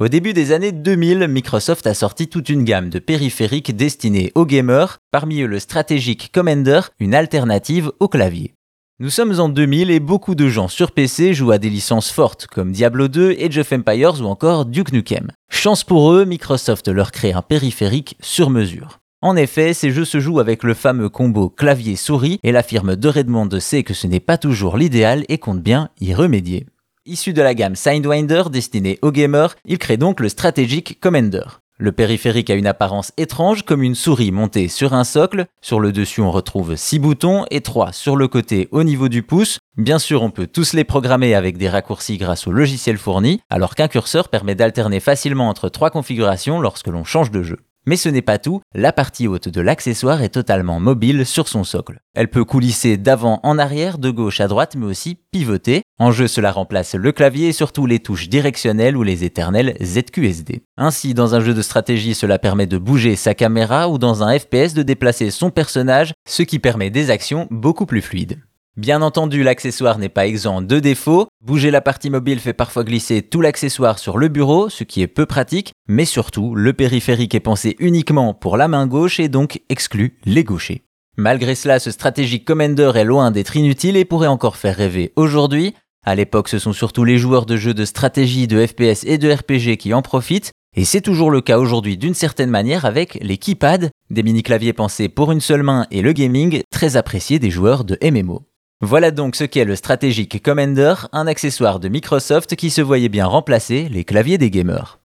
Au début des années 2000, Microsoft a sorti toute une gamme de périphériques destinés aux gamers, parmi eux le stratégique Commander, une alternative au clavier. Nous sommes en 2000 et beaucoup de gens sur PC jouent à des licences fortes comme Diablo 2, Age of Empires ou encore Duke Nukem. Chance pour eux, Microsoft leur crée un périphérique sur mesure. En effet, ces jeux se jouent avec le fameux combo clavier-souris et la firme de Redmond sait que ce n'est pas toujours l'idéal et compte bien y remédier. Issu de la gamme Sidewinder destinée aux gamers, il crée donc le Strategic Commander. Le périphérique a une apparence étrange comme une souris montée sur un socle. Sur le dessus, on retrouve 6 boutons et 3 sur le côté au niveau du pouce. Bien sûr, on peut tous les programmer avec des raccourcis grâce au logiciel fourni, alors qu'un curseur permet d'alterner facilement entre trois configurations lorsque l'on change de jeu. Mais ce n'est pas tout, la partie haute de l'accessoire est totalement mobile sur son socle. Elle peut coulisser d'avant en arrière, de gauche à droite, mais aussi pivoter. En jeu, cela remplace le clavier et surtout les touches directionnelles ou les éternels ZQSD. Ainsi, dans un jeu de stratégie, cela permet de bouger sa caméra ou dans un FPS de déplacer son personnage, ce qui permet des actions beaucoup plus fluides. Bien entendu, l'accessoire n'est pas exempt de défauts. Bouger la partie mobile fait parfois glisser tout l'accessoire sur le bureau, ce qui est peu pratique, mais surtout, le périphérique est pensé uniquement pour la main gauche et donc exclut les gauchers. Malgré cela, ce stratégique Commander est loin d'être inutile et pourrait encore faire rêver aujourd'hui. À l'époque, ce sont surtout les joueurs de jeux de stratégie, de FPS et de RPG qui en profitent, et c'est toujours le cas aujourd'hui d'une certaine manière avec les keypads, des mini-claviers pensés pour une seule main et le gaming, très apprécié des joueurs de MMO. Voilà donc ce qu'est le stratégique Commander, un accessoire de Microsoft qui se voyait bien remplacer les claviers des gamers.